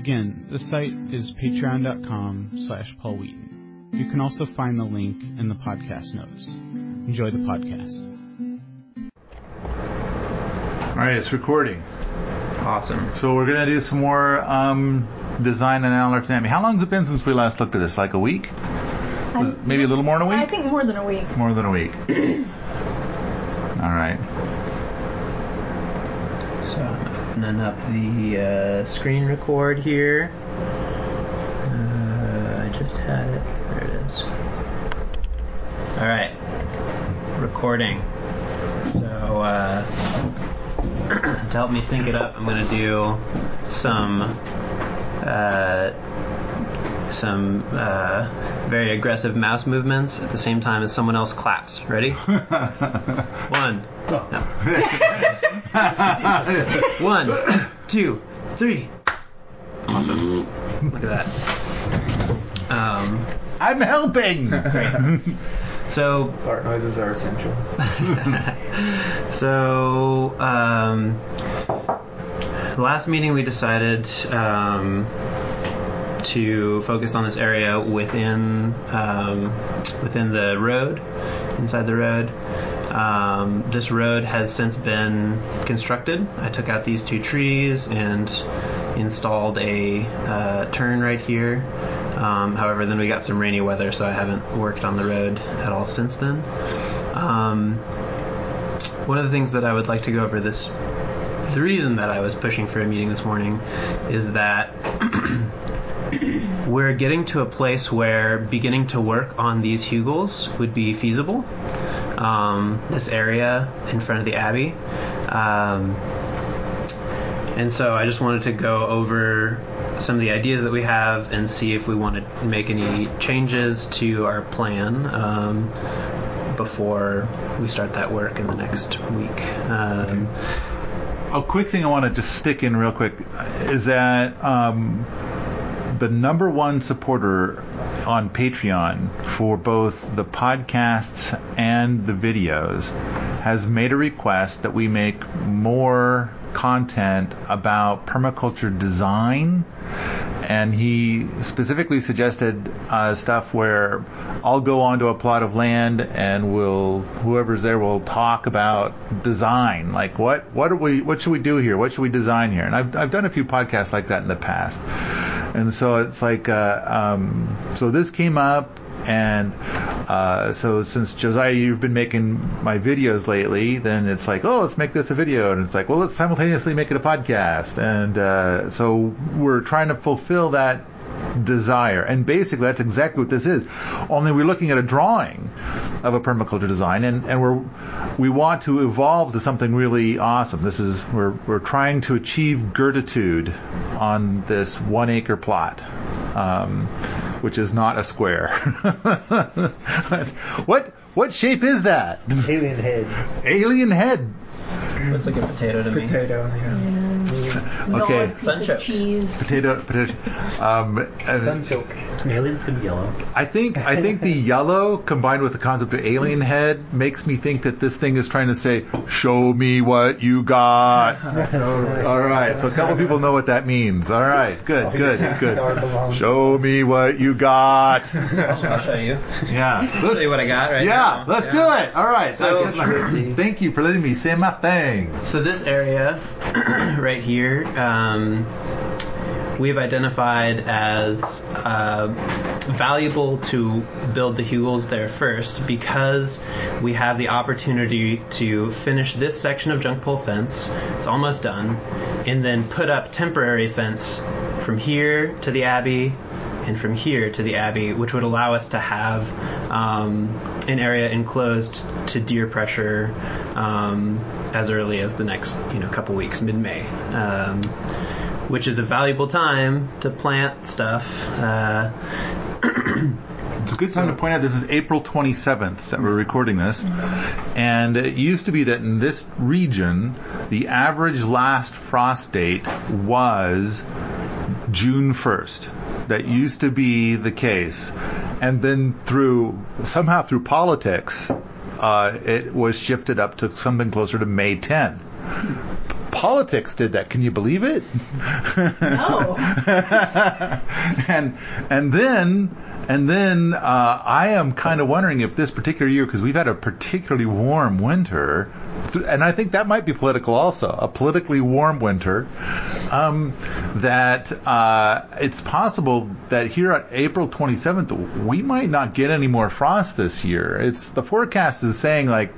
Again, the site is patreon.com slash Paul Wheaton. You can also find the link in the podcast notes. Enjoy the podcast. All right, it's recording. Awesome. So we're gonna do some more um, design and analytic anatomy. How long has it been since we last looked at this? Like a week? Was it maybe a little more than a week? I think more than a week. More than a week. All right. So I'm opening up the uh, screen record here. Uh, I just had it. There it is. All right. Recording. So uh, to help me sync it up, I'm going to do some uh, some uh, very aggressive mouse movements at the same time as someone else claps. Ready? One. No. One, two, three. Awesome. Look at that. Um, I'm helping. so, Fart noises are essential. so um, last meeting we decided um, to focus on this area within um, within the road, inside the road. Um, this road has since been constructed. I took out these two trees and installed a uh, turn right here. Um, however, then we got some rainy weather, so I haven't worked on the road at all since then. Um, one of the things that I would like to go over this, the reason that I was pushing for a meeting this morning is that we're getting to a place where beginning to work on these hugels would be feasible. Um, this area in front of the Abbey. Um, and so I just wanted to go over some of the ideas that we have and see if we want to make any changes to our plan um, before we start that work in the next week. Um, A quick thing I want to just stick in real quick is that um, the number one supporter on Patreon for both the podcasts and the videos has made a request that we make more content about permaculture design. And he specifically suggested uh, stuff where I'll go onto a plot of land and we'll whoever's there will talk about design, like what what are we what should we do here, what should we design here, and I've I've done a few podcasts like that in the past, and so it's like uh, um, so this came up. And uh, so since Josiah, you've been making my videos lately, then it's like, oh, let's make this a video, and it's like, well, let's simultaneously make it a podcast, and uh, so we're trying to fulfill that desire. And basically, that's exactly what this is. Only we're looking at a drawing of a permaculture design, and, and we're we want to evolve to something really awesome. This is we're we're trying to achieve gertitude on this one acre plot. Um, which is not a square. what what shape is that? Alien head. Alien head. looks like a potato to me. Potato. Yeah. Okay. Piece Sunshine. cheese. Potato, potato. Um, and Sunsilk. Aliens can be yellow. I think I think the yellow combined with the concept of alien head makes me think that this thing is trying to say, "Show me what you got." All right, so a couple people know what that means. All right, good, good, good. Show me what you got. I'll show you. Yeah, Show let's, you what I got right yeah, now. let's do it. All right. So- thank you for letting me say my thing. So this area right here, um, we've identified as uh, valuable to build the hugels there first because we have the opportunity to finish this section of junk pole fence. It's almost done, and then put up temporary fence from here to the abbey and from here to the abbey, which would allow us to have um, an area enclosed to deer pressure um, as early as the next you know couple weeks, mid-May, um, which is a valuable time to plant stuff. Uh, It's a good time to point out this is April 27th that we're recording this. And it used to be that in this region, the average last frost date was June 1st. That used to be the case. And then through, somehow through politics, uh, it was shifted up to something closer to May 10. Politics did that. Can you believe it? No. and and then and then uh, I am kind of wondering if this particular year, because we've had a particularly warm winter, and I think that might be political also, a politically warm winter, um, that uh, it's possible that here on April 27th we might not get any more frost this year. It's the forecast is saying like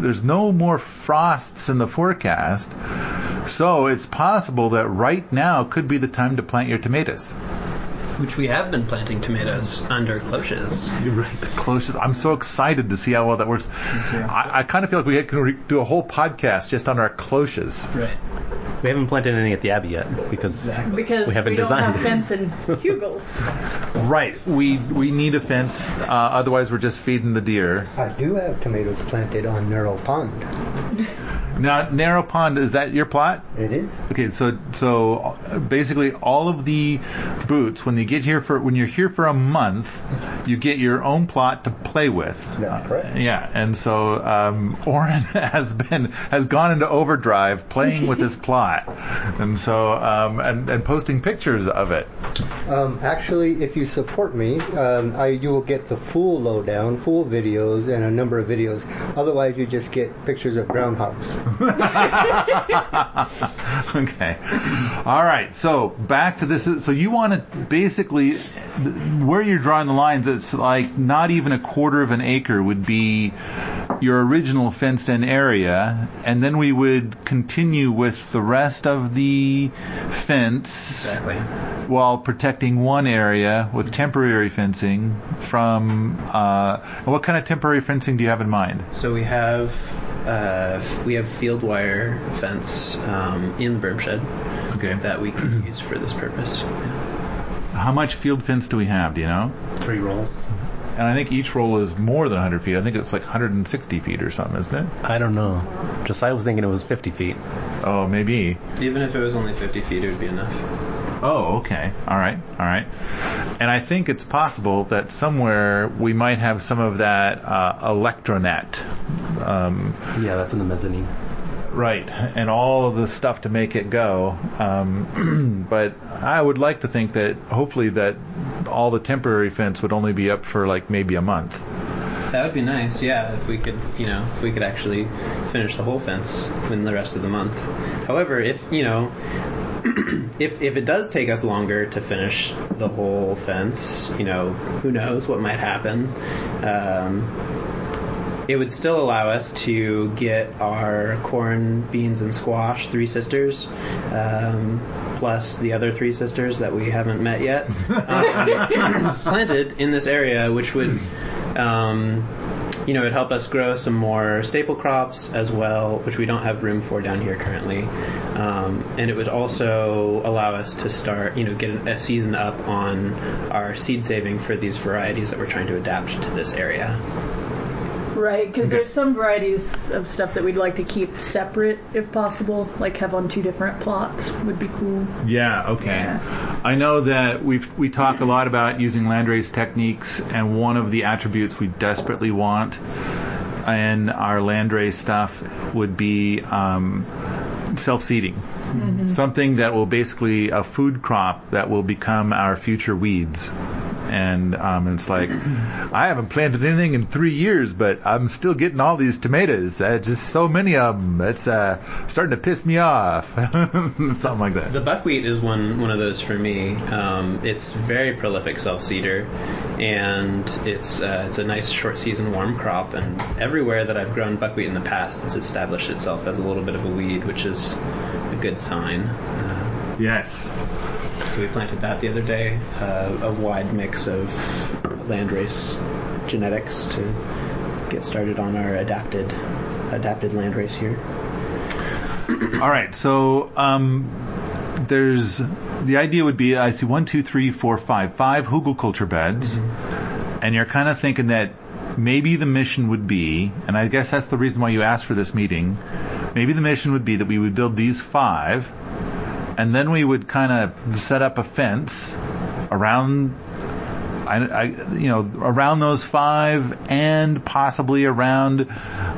there's no more frosts in the forecast, so it's possible that right now could be the time to plant your tomatoes. Which we have been planting tomatoes under cloches. You're right. The closest. I'm so excited to see how well that works. I, I kind of feel like we can re- do a whole podcast just on our cloches. Right. We haven't planted any at the Abbey yet because Because We haven't we don't designed have it. fence in Hugels. Right. We we need a fence. Uh, otherwise, we're just feeding the deer. I do have tomatoes planted on Narrow Pond. Now, narrow pond is that your plot? It is. Okay, so so uh, basically all of the boots when you get here for when you're here for a month, you get your own plot to play with. That's Uh, yeah, and so um, Orin has been has gone into overdrive playing with his plot, and so um, and and posting pictures of it. Um, actually, if you support me, um, I, you will get the full lowdown, full videos, and a number of videos. Otherwise, you just get pictures of groundhogs. okay. All right. So back to this. So you want to basically th- where you're drawing the lines. It's like not even a quarter of an acre would be your original fenced-in area, and then we would continue with the rest of the fence Exactly. while protecting one area with temporary fencing from. Uh, what kind of temporary fencing do you have in mind? So we have uh, we have field wire fence um, in the berm shed Okay. that we could use for this purpose. How much field fence do we have? Do you know? three rolls. And I think each roll is more than 100 feet. I think it's like 160 feet or something, isn't it? I don't know. Just I was thinking it was 50 feet. Oh, maybe. Even if it was only 50 feet, it would be enough. Oh, okay. All right. All right. And I think it's possible that somewhere we might have some of that uh, electronet. Um, Yeah, that's in the mezzanine. Right. And all of the stuff to make it go. Um, but I would like to think that hopefully that all the temporary fence would only be up for like maybe a month. That would be nice, yeah, if we could, you know, if we could actually finish the whole fence in the rest of the month. However, if, you know, if if it does take us longer to finish the whole fence, you know, who knows what might happen. Um, it would still allow us to get our corn, beans, and squash three sisters, um, plus the other three sisters that we haven't met yet, um, planted in this area, which would, um, you know, it'd help us grow some more staple crops as well, which we don't have room for down here currently. Um, and it would also allow us to start, you know, get a season up on our seed saving for these varieties that we're trying to adapt to this area. Right, because there's some varieties of stuff that we'd like to keep separate if possible, like have on two different plots would be cool. Yeah, okay. Yeah. I know that we we talk a lot about using landrace techniques, and one of the attributes we desperately want in our landrace stuff would be um, self-seeding. Something that will basically a food crop that will become our future weeds. And um, it's like I haven't planted anything in three years, but I'm still getting all these tomatoes. Uh, just so many of them. It's uh, starting to piss me off. Something like that. The buckwheat is one one of those for me. Um, it's very prolific self seeder, and it's uh, it's a nice short season warm crop. And everywhere that I've grown buckwheat in the past, it's established itself as a little bit of a weed, which is a good sign. Yes. So we planted that the other day, uh, a wide mix of landrace genetics to get started on our adapted adapted landrace here. All right. So um, there's the idea would be I see one, two, three, four, five, five hugel culture beds, and you're kind of thinking that maybe the mission would be, and I guess that's the reason why you asked for this meeting. Maybe the mission would be that we would build these five, and then we would kind of set up a fence around I, I, you know, around those five and possibly around,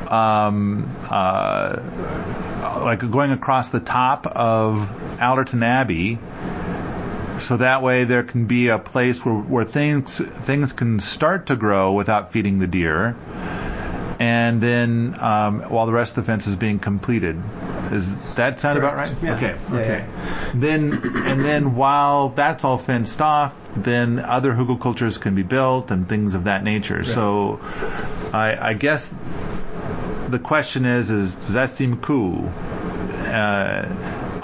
um, uh, like going across the top of Allerton Abbey. So that way there can be a place where, where things things can start to grow without feeding the deer, and then um, while the rest of the fence is being completed. Does that sound about right? Yeah. Okay. Yeah, Okay. Then and then while that's all fenced off, then other hugel cultures can be built and things of that nature. So I, I guess the question is, is does that seem cool? Uh,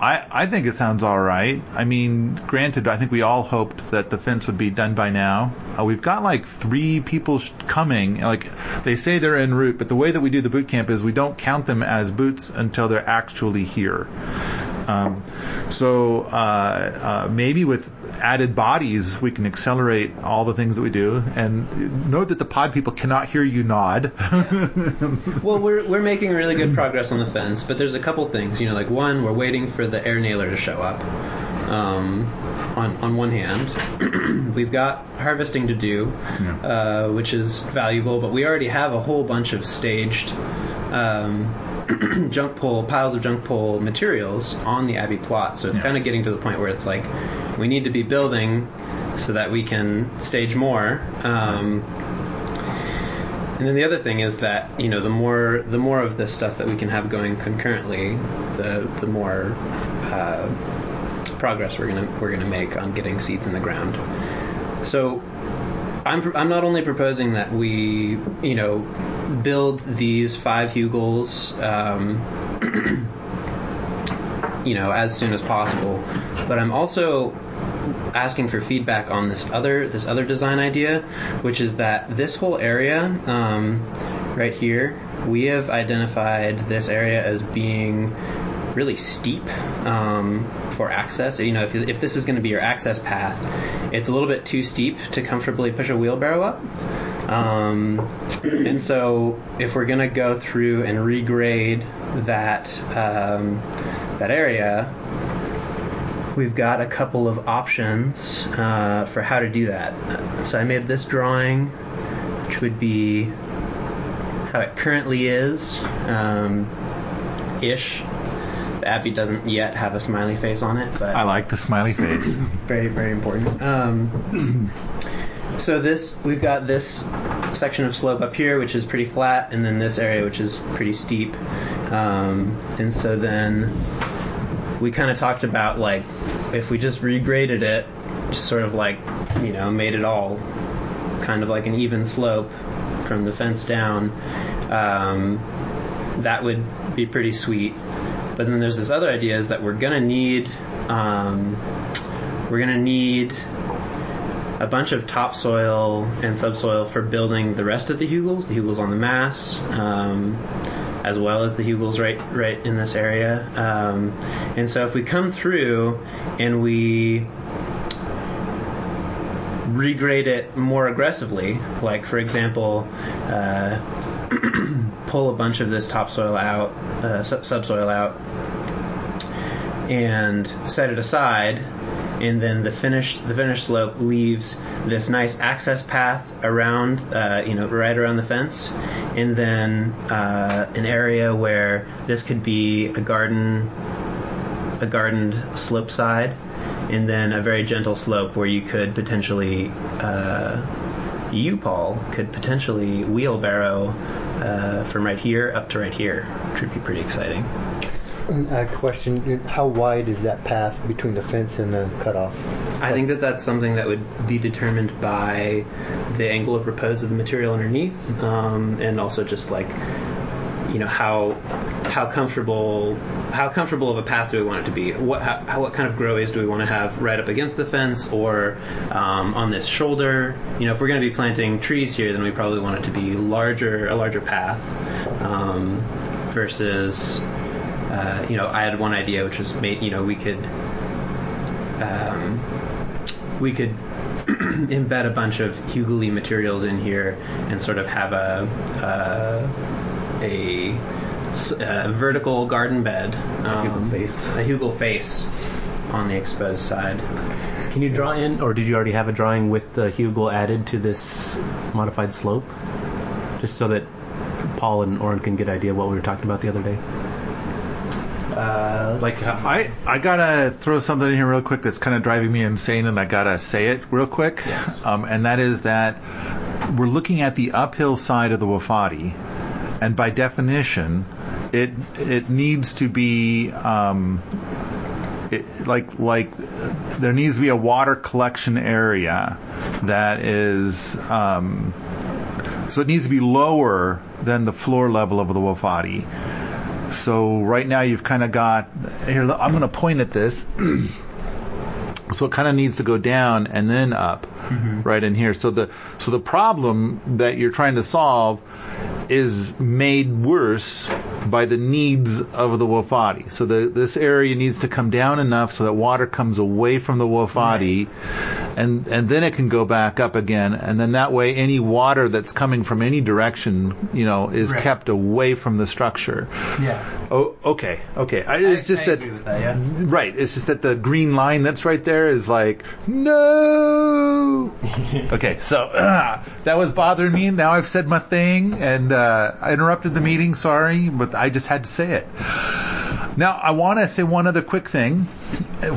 I, I think it sounds all right. I mean, granted, I think we all hoped that the fence would be done by now. Uh, we've got like three people sh- coming. Like they say they're en route, but the way that we do the boot camp is we don't count them as boots until they're actually here. Um, so uh, uh, maybe with added bodies, we can accelerate all the things that we do. And note that the pod people cannot hear you nod. Well, we're we're making really good progress on the fence, but there's a couple things. You know, like one, we're waiting for the air nailer to show up. Um, on on one hand, we've got harvesting to do, uh, which is valuable, but we already have a whole bunch of staged. Um, junk pole piles of junk pole materials on the Abbey plot, so it's Yeah. kind of getting to the point where it's like we need to be building so that we can stage more. Um, and then the other thing is that you know the more the more of this stuff that we can have going concurrently, the the more uh, progress we're gonna we're gonna make on getting seeds in the ground. So I'm I'm not only proposing that we you know build these five hugels. Um, you know, as soon as possible, but I'm also asking for feedback on this other this other design idea, which is that this whole area um, right here, we have identified this area as being really steep um, for access. You know, if, if this is going to be your access path, it's a little bit too steep to comfortably push a wheelbarrow up. Um, and so, if we're going to go through and regrade that um, that area, we've got a couple of options uh, for how to do that. So I made this drawing, which would be how it currently is, um, ish. The Abbey doesn't yet have a smiley face on it, but I like the smiley face. very very important. Um, so this we've got this section of slope up here, which is pretty flat, and then this area, which is pretty steep. Um, and so then we kind of talked about like if we just regraded it, just sort of like you know made it all kind of like an even slope from the fence down. Um, that would be pretty sweet. But then there's this other idea is that we're gonna need um, we're gonna need a bunch of topsoil and subsoil for building the rest of the hugels, the hugels on the mass, um, as well as the hugels right right in this area. Um, and so if we come through and we regrade it more aggressively, like for example, uh, pull a bunch of this topsoil out, uh, sub- subsoil out, and set it aside, and then the finished the finished slope leaves this nice access path around, uh, you know, right around the fence, and then uh, an area where this could be a garden, a gardened slope side, and then a very gentle slope where you could potentially. Uh, you, Paul, could potentially wheelbarrow uh, from right here up to right here, which would be pretty exciting. A question: How wide is that path between the fence and the cutoff? I think that that's something that would be determined by the angle of repose of the material underneath, um, and also just like you know how how comfortable how comfortable of a path do we want it to be? What how, what kind of growies do we want to have right up against the fence or um, on this shoulder? You know, if we're going to be planting trees here, then we probably want it to be larger a larger path um, versus uh, you know I had one idea which was made you know we could um, we could embed a bunch of hugely materials in here and sort of have a a, a, s- a vertical garden bed, um, Hugel face. a hugel face on the exposed side. Can you draw in, or did you already have a drawing with the hugel added to this modified slope? Just so that Paul and Orin can get an idea of what we were talking about the other day. Uh, Like, I, I gotta throw something in here real quick that's kind of driving me insane, and I gotta say it real quick. Yes. Um, and that is that we're looking at the uphill side of the Wofati, and by definition, it it needs to be um, it, like like there needs to be a water collection area that is um, so it needs to be lower than the floor level of the Wofati. So right now you've kind of got here. I'm going to point at this. so it kind of needs to go down and then up, right in here. So the so the problem that you're trying to solve is made worse by the needs of the Wofati. So the, this area needs to come down enough so that water comes away from the Wofati, and and then it can go back up again, and then that way any water that's coming from any direction, you know, is Right. kept away from the structure. yeah. Oh, okay, okay. I, it's just that, with that. Yeah. right. It's just that the green line that's right there is like no. okay, so that was bothering me. Now I've said my thing, and uh, I interrupted the meeting. Sorry, but I just had to say it. Now I want to say one other quick thing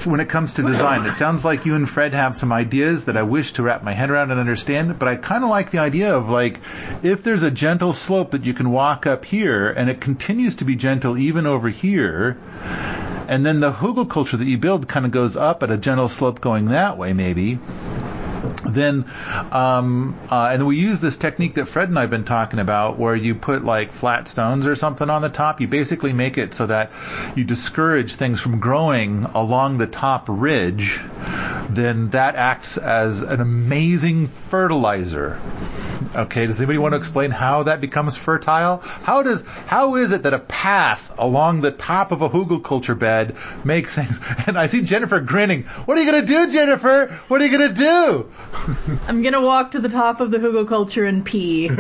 when it comes to design. It sounds like you and Fred have some ideas that I wish to wrap my head around and understand, but I kind of like the idea of like if there's a gentle slope that you can walk up here and it continues to be gentle even over here, and then the hugel culture that you build kind of goes up at a gentle slope going that way maybe then um, uh, and we use this technique that Fred and I've been talking about, where you put like flat stones or something on the top. You basically make it so that you discourage things from growing along the top ridge. Then that acts as an amazing fertilizer. Okay, does anybody want to explain how that becomes fertile? How does how is it that a path along the top of a hugel culture bed makes things? And I see Jennifer grinning. What are you gonna do, Jennifer? What are you gonna do? I'm gonna walk to the top of the Hugel culture and pee. and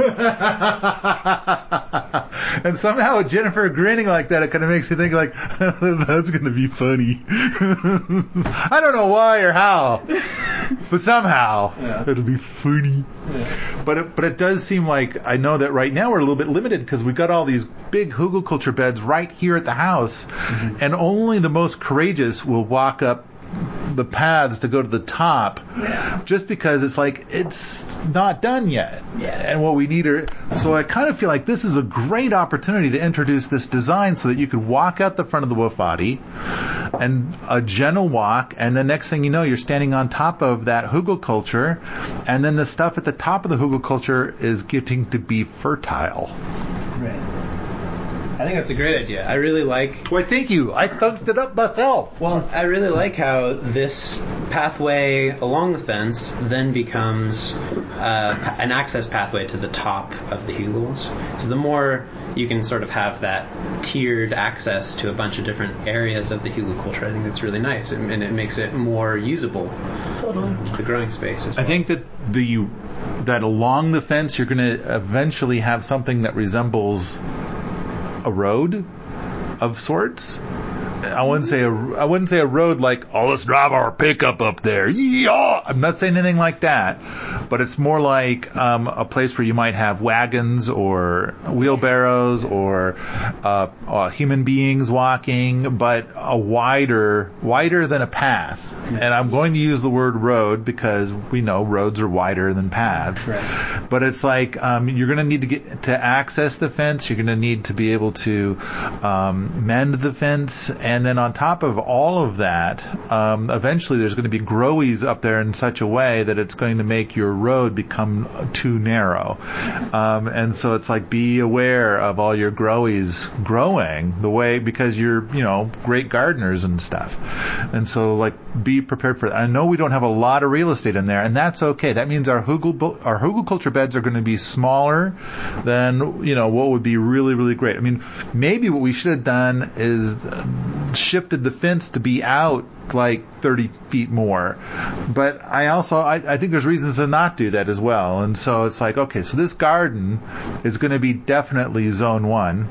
somehow Jennifer grinning like that, it kind of makes me think like that's gonna be funny. I don't know why or how, but somehow it'll be funny. But it, but it does seem like I know that right now we're a little bit limited because we've got all these big hugel culture beds right here at the house, mm-hmm. and only the most courageous will walk up the paths to go to the top just because it's like it's not done yet Yeah. and what we need are so I kind of feel like this is a great opportunity to introduce this design so that you could walk out the front of the Wofati and a gentle walk and the next thing you know you're standing on top of that hugel culture and then the stuff at the top of the hugel culture is getting to be fertile. I think that's a great idea. I really like why thank you I thunked it up myself Well, I really like how this pathway along the fence then becomes uh, an access pathway to the top of the hugels. So the more you can sort of have that tiered access to a bunch of different areas of the hugel culture, I think that's really nice, and, and it makes it more usable, totally. the growing space as I think that the that along the fence you're going to eventually have something that resembles a road of sorts. I wouldn't say a I wouldn't say a road like oh let's drive our pickup up there. Yeah, I'm not saying anything like that, but it's more like um, a place where you might have wagons or wheelbarrows or uh, uh, human beings walking, but a wider wider than a path. And I'm going to use the word road because we know roads are wider than paths. Right. But it's like um, you're going to need to get to access the fence. You're going to need to be able to um, mend the fence, and then on top of all of that, um, eventually there's going to be growies up there in such a way that it's going to make your road become too narrow. Um, and so it's like be aware of all your growies growing the way because you're you know great gardeners and stuff. And so like be prepared for that. I know we don't have a lot of real estate in there, and that's okay. That means our hugel our hugel culture beds are going to be smaller than you know what would be really really great. I mean, maybe what we should have done is shifted the fence to be out like 30 feet more. But I also, I, I think there's reasons to not do that as well. And so it's like, okay, so this garden is going to be definitely zone one.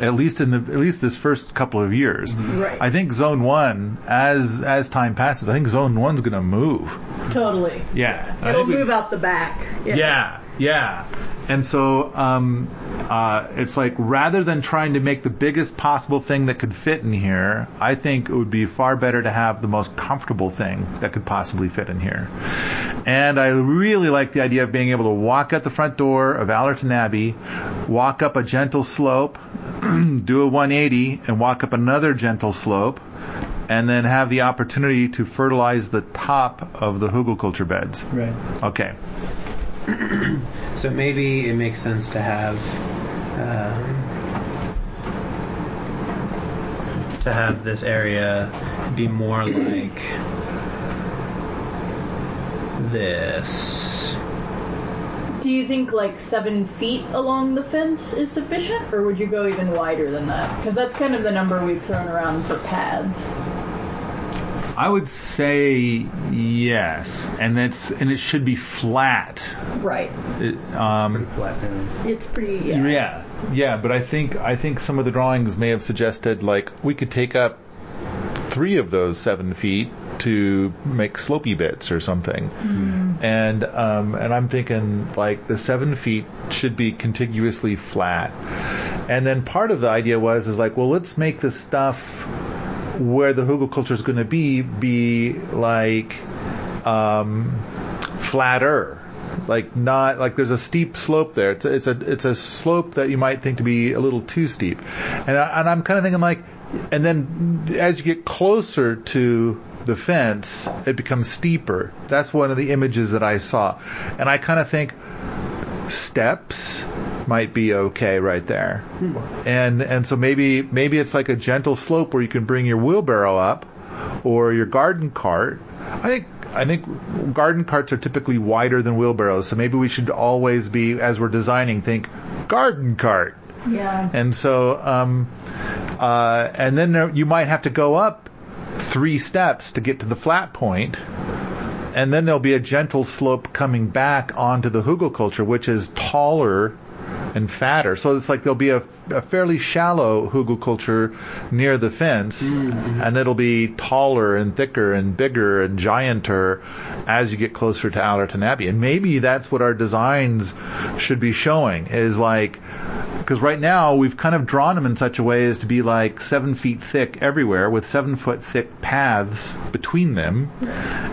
At least in the at least this first couple of years, Right. I think zone one, as as time passes, I think zone one's going to move. Totally. Yeah, I It'll think we- move out the back. yeah, yeah. And so um, uh, it's like rather than trying to make the biggest possible thing that could fit in here, I think it would be far better to have the most comfortable thing that could possibly fit in here. And I really like the idea of being able to walk out the front door of Allerton Abbey, walk up a gentle slope, do a 180, and walk up another gentle slope. And then have the opportunity to fertilize the top of the hugelkultur beds. Right. Okay. So maybe it makes sense to have um, to have this area be more like this. Do you think like seven feet along the fence is sufficient, or would you go even wider than that? Because that's kind of the number we've thrown around for pads. I would say yes, and that's and it should be flat. Right. It, um, Flat down. It's pretty. Yeah. yeah, yeah, but I think I think some of the drawings may have suggested like we could take up three of those seven feet to make slopey bits or something, and um, and I'm thinking like the seven feet should be contiguously flat, and then part of the idea was is like well let's make the stuff where the hugel culture is going to be be like um, flatter. Like not like there's a steep slope there. It's a, it's a it's a slope that you might think to be a little too steep. And, I, and I'm kind of thinking like and then as you get closer to the fence it becomes steeper. That's one of the images that I saw. And I kind of think steps might be okay right there. And and so maybe maybe it's like a gentle slope where you can bring your wheelbarrow up or your garden cart. I think I think garden carts are typically wider than wheelbarrows, so maybe we should always be as we're designing think garden cart. Yeah. And so um uh and then there, you might have to go up three steps to get to the flat point and then there'll be a gentle slope coming back onto the hugel culture, which is taller and fatter. So it's like there'll be a, a fairly shallow hugelkultur near the fence, mm-hmm. and it'll be taller and thicker and bigger and gianter as you get closer to Allerton Abbey. And maybe that's what our designs should be showing is like because right now we've kind of drawn them in such a way as to be like seven feet thick everywhere with seven foot thick paths between them.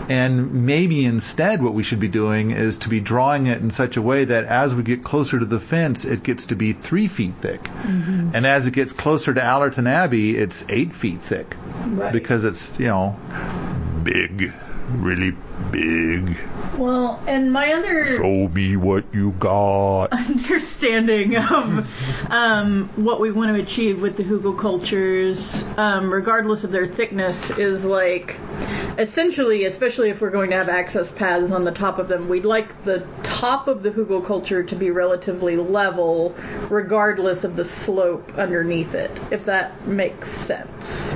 And maybe instead what we should be doing is to be drawing it in such a way that as we get closer to the fence, it gets to be three feet thick. Mm-hmm. And as it gets closer to Allerton Abbey, it's eight feet thick Right. because it's, you know, big, really big. well, and my other Show me what you got. understanding of um, what we want to achieve with the Hugel cultures, um, regardless of their thickness, is like essentially, especially if we're going to have access paths on the top of them, we'd like the top of the Hugel culture to be relatively level, regardless of the slope underneath it. If that makes sense.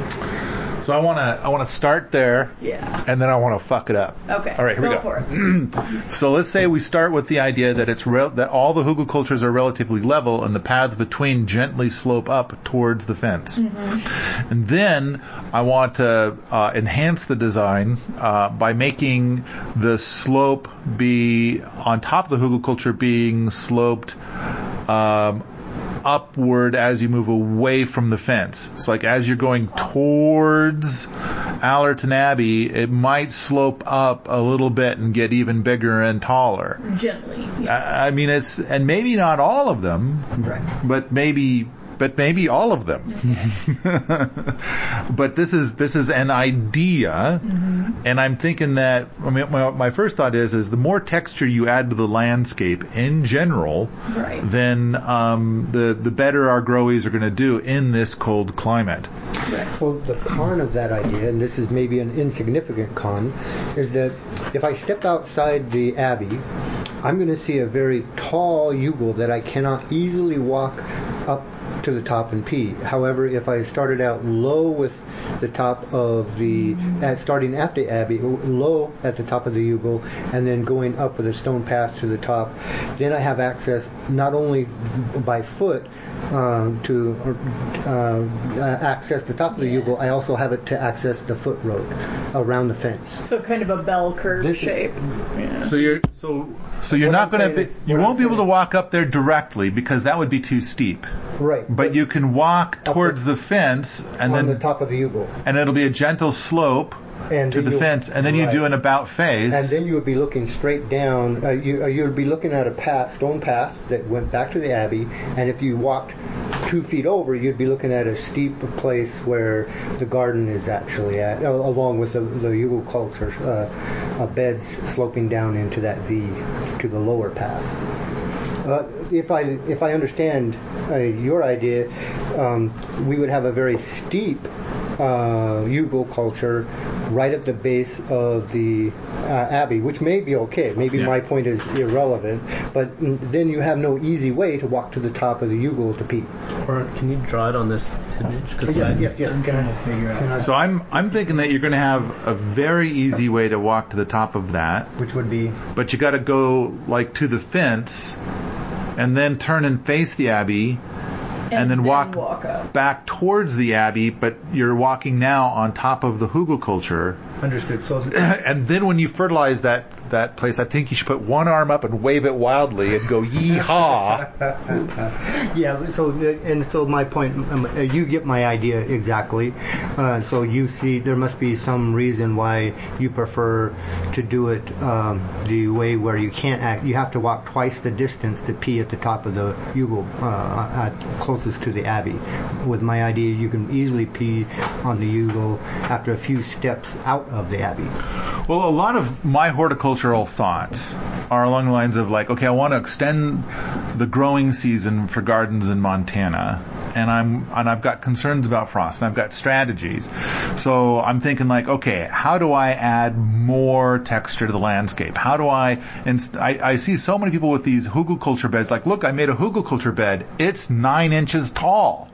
So I want to I want to start there. Yeah. And then I want to fuck it up. Okay. All right, here we go. for it. So let's say we start with the idea that it's rel- that all the hugel cultures are relatively level and the paths between gently slope up towards the fence. And then I want to uh, enhance the design uh, by making the slope be on top of the hugel culture being sloped um, upward as you move away from the fence. It's like as you're going towards Allerton Abbey, it might slope up a little bit and get even bigger and taller. Gently. Yeah. I I mean, it's and maybe not all of them, Right. but maybe but maybe all of them. but this is this is an idea, and I'm thinking that I mean, my, my first thought is is the more texture you add to the landscape in general, Right. then um, the the better our growies are going to do in this cold climate. So the con of that idea, and this is maybe an insignificant con, is that if I step outside the abbey, I'm going to see a very tall Yugal that I cannot easily walk up to the top and pee. However, if I started out low with the top of the, at, starting at the abbey, low at the top of the Ugal, and then going up with a stone path to the top, then I have access not only by foot um, to uh, access the top of the Ugal, I also have it to access the foot road around the fence. So kind of a bell curve This is- shape. Yeah. So you're so so you're What not going to be you won't I'm be able to walk up there directly because that would be too steep. Right. But you can walk towards the fence and on then the top of the Ugal. and it'll be a gentle slope And to the you'll- fence and then you do an about face. And then you would be looking straight down. Uh, you, uh, you would be looking at a path, stone path that went back to the abbey. And if you walked two feet over, you'd be looking at a steep place where the garden is actually at, uh, along with the, the Yugo culture uh, uh, beds sloping down into that V to the lower path. Uh, if I if I understand uh, your idea, um, we would have a very steep uh, Yugo culture right at the base of the uh, abbey, which may be okay. Maybe Yeah. my point is irrelevant, but then you have no easy way to walk to the top of the Yugo to pee. Or can you draw it on this image? 'Cause I- yes, yes. Can I, figure can I- so I'm I'm thinking that you're going to have a very easy way to walk to the top of that, which would be but you got to go like to the fence and then turn and face the abbey and, then, walk, up. back towards the abbey, but you're walking now on top of the Hugel culture. understood. So and then when you fertilize that that place, I think you should put one arm up and wave it wildly and go yee-haw. Yeah, so and so my point, um, you get my idea exactly. Uh, so you see, there must be some reason why you prefer to do it um, the way where you can't act. You have to walk twice the distance to pee at the top of the Ugal, uh, at, closest to the abbey. With my idea, you can easily pee on the Ugal after a few steps out of the abbey. Well, a lot of my horticultural thoughts are along the lines of like, okay, I want to extend the growing season for gardens in Montana, and I'm and I've got concerns about frost, and I've got strategies. So I'm thinking like, okay, how do I add more texture to the landscape? How do I? And I, I see so many people with these hugel culture beds. Like, look, I made a hugel culture bed. It's nine inches tall,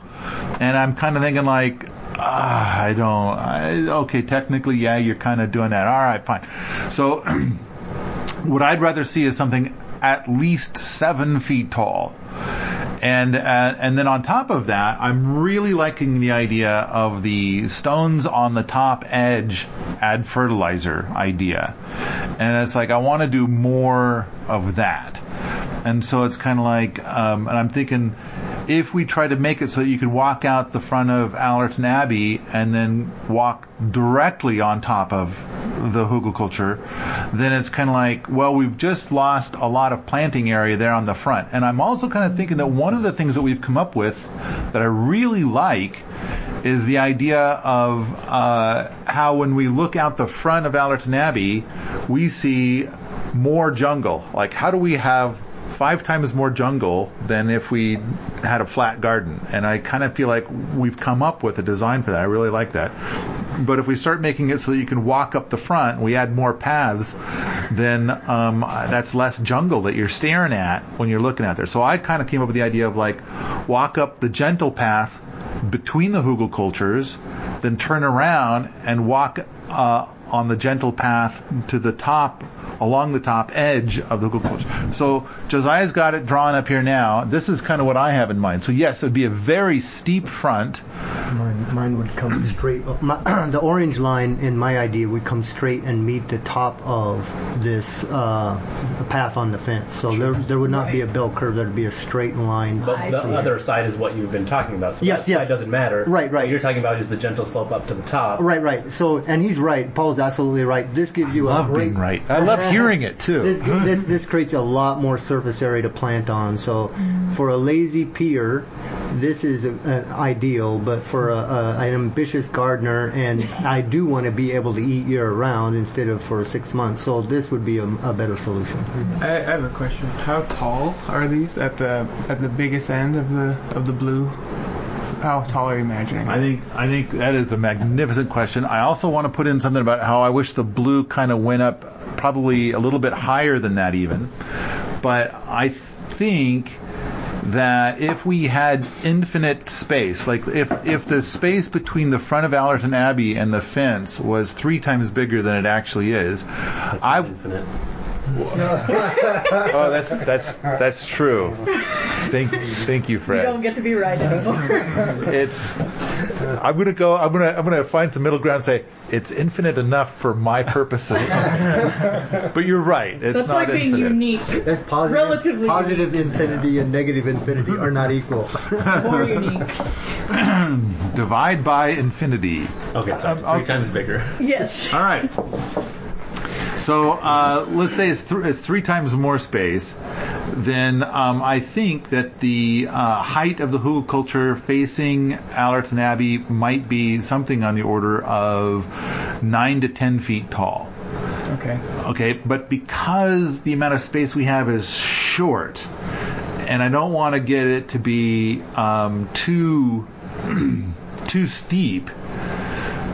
and I'm kind of thinking like, Ah, I don't. I, okay, technically, yeah, you're kind of doing that. All right, fine. So, what I'd rather see is something at least seven feet tall. And uh, and then on top of that, I'm really liking the idea of the stones on the top edge add fertilizer idea. And it's like I want to do more of that. And so it's kind of like, um, and I'm thinking, if we try to make it so that you can walk out the front of Allerton Abbey and then walk directly on top of the hugelkultur, then it's kind of like, well, we've just lost a lot of planting area there on the front. And I'm also kind of thinking that one of the things that we've come up with that I really like is the idea of uh, how when we look out the front of Allerton Abbey, we see more jungle. Like, how do we have five times more jungle than if we had a flat garden. And I kind of feel like we've come up with a design for that. I really like that. But if we start making it so that you can walk up the front, we add more paths, then um, that's less jungle that you're staring at when you're looking at there. So I kind of came up with the idea of like walk up the gentle path between the Hugel cultures, then turn around and walk uh, on the gentle path to the top along the top edge of the hugel culture. So Josiah's got it drawn up here now. This is kind of what I have in mind. So yes, it would be a very steep front. Mine, mine would come straight. Up. My, the orange line in my idea would come straight and meet the top of this uh, path on the fence. So there, there would not be a bell curve. There'd be a straight line. But the see. other side is what you've been talking about. So Yes, that yes. side doesn't matter. Right, right. What you're talking about is the gentle slope up to the top. Right, right. So, and he's right. Paul's absolutely right. This gives you a Love great. being right. I love hearing it too. This, this this creates a lot more surface area to plant on. So, mm-hmm. for a lazy peer, this is a, an ideal. But for a, a, an ambitious gardener, and I do want to be able to eat year round instead of for six months. So this would be a, a better solution. I, I have a question. How tall are these at the at the biggest end of the of the blue? How tall are you imagining? I think I think that is a magnificent question. I also want to put in something about how I wish the blue kind of went up probably a little bit higher than that even. But I think that if we had infinite space, like if if the space between the front of Allerton Abbey and the fence was three times bigger than it actually is, That's I not infinite. oh that's that's that's true. Thank thank you, Fred. You Fred. don't get to be right anymore. It's. I'm gonna go. I'm gonna. I'm gonna find some middle ground. and Say it's infinite enough for my purposes. but you're right. It's That's not like being infinite. unique. That's positive. Relatively positive infinity and negative infinity are not equal. More unique. Divide by infinity. Okay, sorry. Um, 3 okay. times bigger. Yes. All right. So uh, let's say it's, th- it's three times more space. Then um, I think that the uh, height of the hugel culture facing Allerton Abbey might be something on the order of nine to ten feet tall. Okay. Okay, but because the amount of space we have is short, and I don't want to get it to be um, too too steep,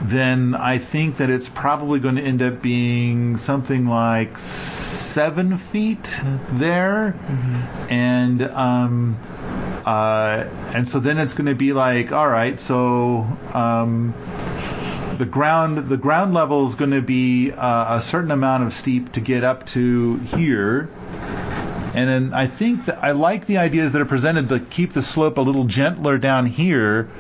then I think that it's probably going to end up being something like seven feet there, and um, uh, and so then it's going to be like, all right, so. Um, the ground the ground level is going to be uh, a certain amount of steep to get up to here and then I think that I like the ideas that are presented to keep the slope a little gentler down here,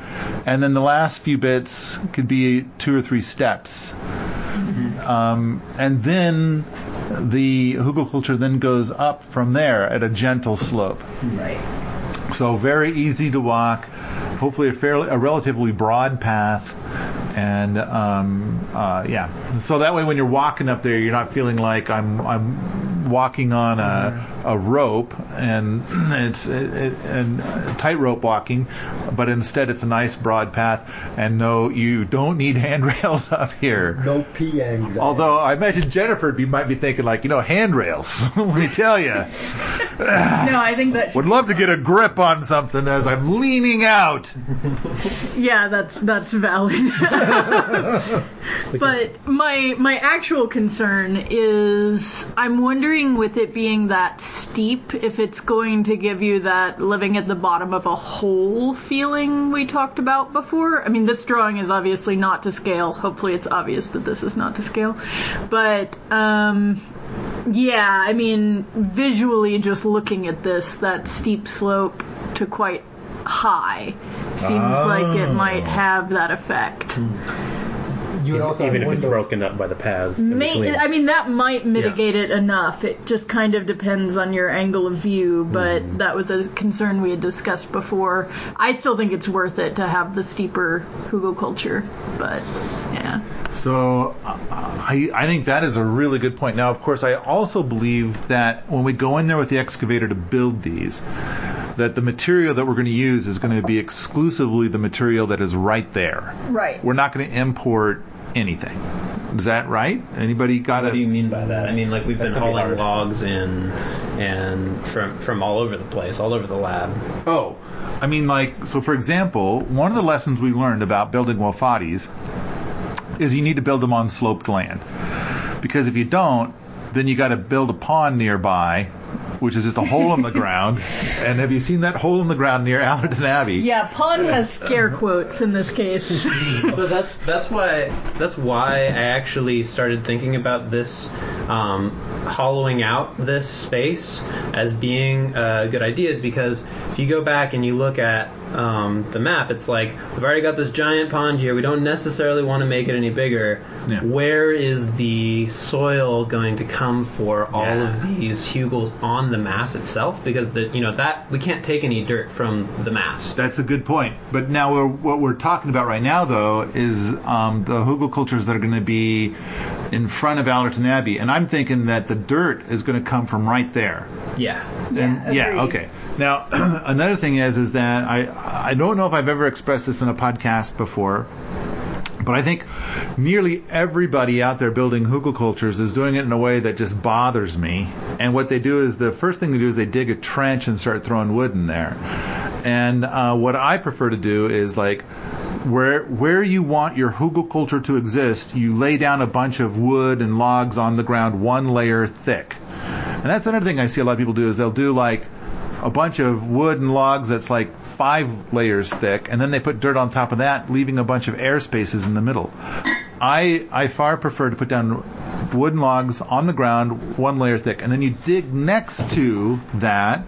and then the last few bits could be two or three steps. Um, and then the hugelkultur then goes up from there at a gentle slope. Right. So very easy to walk, hopefully a fairly a relatively broad path, and um, uh, yeah. So that way, when you're walking up there, you're not feeling like I'm I'm walking on a a rope and it's it, it, and tightrope walking, but instead it's a nice broad path, and no, you don't need handrails up here. No pee anxiety. Although I imagine Jennifer be, might be thinking like, you know, handrails. Let me tell you. No, I think that. Would love to get a grip on something as I'm leaning out. Yeah, that's that's valid. but my my actual concern is I'm wondering with it being that steep if it's going to give you that living at the bottom of a hole feeling we talked about before. I mean, this drawing is obviously not to scale. Hopefully, it's obvious that this is not to scale. But um, yeah, I mean, visually, just looking at this, that steep slope to quite high seems like it might have that effect. You would also Even have if it's broken up by the paths. May. I mean, that might mitigate it enough. It just kind of depends on your angle of view, but hmm. that was a concern we had discussed before. I still think it's worth it to have the steeper hugel culture, but yeah. So I, I think that is a really good point. Now, of course, I also believe that when we go in there with the excavator to build these, that the material that we're going to use is going to be exclusively the material that is right there. Right. We're not going to import anything. Is that right? Anybody got it? What do you mean by that? I mean, like we've been gonna be hauling hard. logs in, and from from all over the place, all over the lab. Oh, I mean, like, so for example, one of the lessons we learned about building Wofatis is you need to build them on sloped land. Because if you don't, then you got to build a pond nearby, which is just a hole in the ground. And have you seen that hole in the ground near Allerton Abbey? Yeah, pond has scare quotes in this case. So that's that's why that's why I actually started thinking about this um, hollowing out this space as being a good idea is because if you go back and you look at um, the map, it's like we've already got this giant pond here. We don't necessarily want to make it any bigger. Yeah. Where is the soil going to come for all Yeah. of these hugels on the mass itself? Because the you know that we can't take any dirt from the mass. That's a good point. But now we're, what we're talking about right now, though, is um, the Hugel cultures that are going to be in front of Allerton Abbey. And I'm thinking that the dirt is going to come from right there. Yeah. And, yeah, agreed. okay. Now, another thing is, is that I, I don't know if I've ever expressed this in a podcast before, but I think nearly everybody out there building hugel cultures is doing it in a way that just bothers me. And what they do is the first thing they do is they dig a trench and start throwing wood in there. And uh, what I prefer to do is like where where you want your hugel culture to exist, you lay down a bunch of wood and logs on the ground, one layer thick. And that's another thing I see a lot of people do is they'll do like a bunch of wood and logs that's like five layers thick, and then they put dirt on top of that, leaving a bunch of air spaces in the middle. I I far prefer to put down wooden logs on the ground, one layer thick, and then you dig next to that,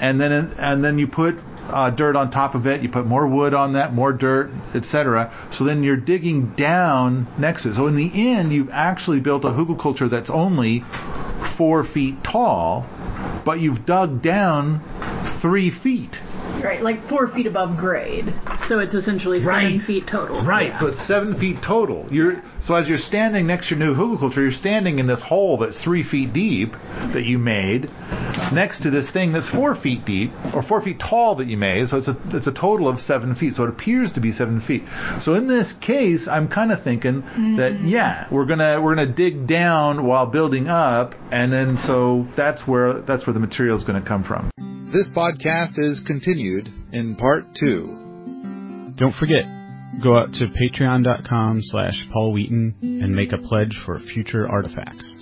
and then and then you put uh, dirt on top of it. You put more wood on that, more dirt, etc. So then you're digging down next to it. So in the end, you've actually built a hugelkultur that's only four feet tall, but you've dug down three feet. Right, like four feet above grade. So it's essentially seven Right. feet total. Right. So it's seven feet total. You're so as you're standing next to your new hugelkultur, you're standing in this hole that's three feet deep that you made, next to this thing that's four feet deep or four feet tall that you made. So it's a it's a total of seven feet. So it appears to be seven feet. So in this case, I'm kind of thinking that mm-hmm. yeah, we're gonna we're gonna dig down while building up, and then so that's where that's where the material is going to come from. This podcast is continued in part two. Don't forget, go out to patreon.com slash Paul Wheaton and make a pledge for future artifacts.